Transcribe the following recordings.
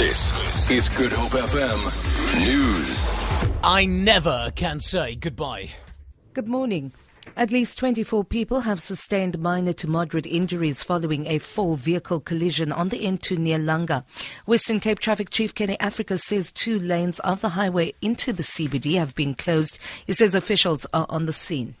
This is Good Hope FM News. I never can say goodbye. Good morning. At least 24 people have sustained minor to moderate injuries following a four vehicle collision on the N2 near Langa. Western Cape Traffic Chief Kenny Africa says two lanes of the highway into the CBD have been closed. He says officials are on the scene.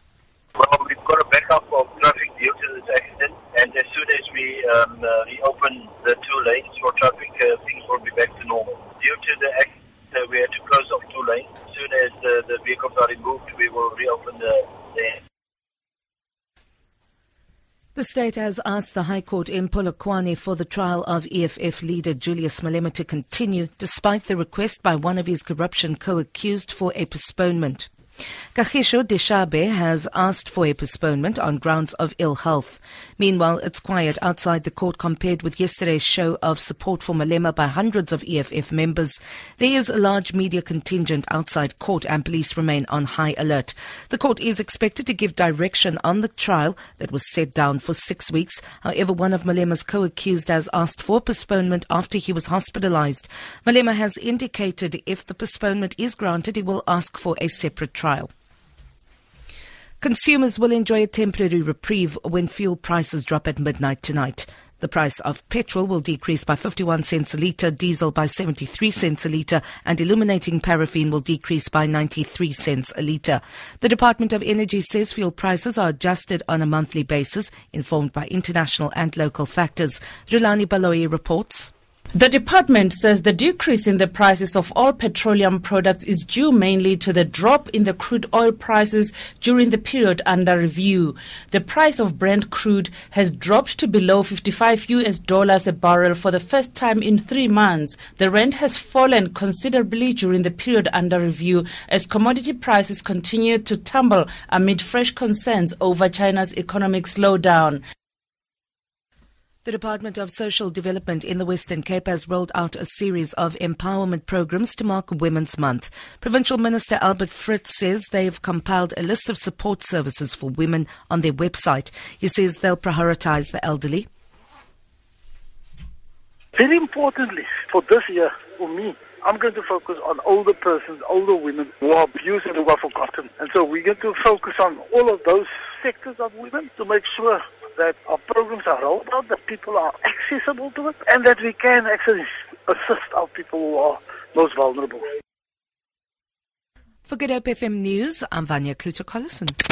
Well, we've got a backup of traffic due to this accident, and as soon as we um, uh, reopen the two lanes for traffic, uh, things will be back to normal. Due to the accident, uh, we had to close off two lanes. As soon as uh, the vehicles removed, we will reopen the lane. The state has asked the High Court in Polokwane for the trial of EFF leader Julius Malema to continue, despite the request by one of his corruption co-accused for a postponement. Kagiso Dichabe has asked for a postponement on grounds of ill health. Meanwhile, it's quiet outside the court compared with yesterday's show of support for Malema by hundreds of EFF members. There is a large media contingent outside court and police remain on high alert. The court is expected to give direction on the trial that was set down for six weeks. However, one of Malema's co-accused has asked for postponement after he was hospitalized. Malema has indicated if the postponement is granted, he will ask for a separate trial. Consumers will enjoy a temporary reprieve when fuel prices drop at midnight tonight. The price of petrol will decrease by 51 cents a litre, diesel by 73 cents a litre, and illuminating paraffin will decrease by 93 cents a litre. The Department of Energy says fuel prices are adjusted on a monthly basis, informed by international and local factors. Rulani Baloyi reports. The department says the decrease in the prices of all petroleum products is due mainly to the drop in the crude oil prices during the period under review. The price of Brent crude has dropped to below 55 US dollars a barrel for the first time in 3 months. The rand has fallen considerably during the period under review as commodity prices continue to tumble amid fresh concerns over China's economic slowdown. The Department of Social Development in the Western Cape has rolled out a series of empowerment programs to mark Women's Month. Provincial Minister Albert Fritz says they've compiled a list of support services for women on their website. He says they'll prioritize the elderly. Very importantly, for this year, for me, I'm going to focus on older persons, older women who are abused and who are forgotten. And so we're going to focus on all of those sectors of women to make sure that our programs are rolled out, that people are accessible to it, and that we can actually assist our people who are most vulnerable. For Good Hope FM News, I'm Vanya Kluter-Collison.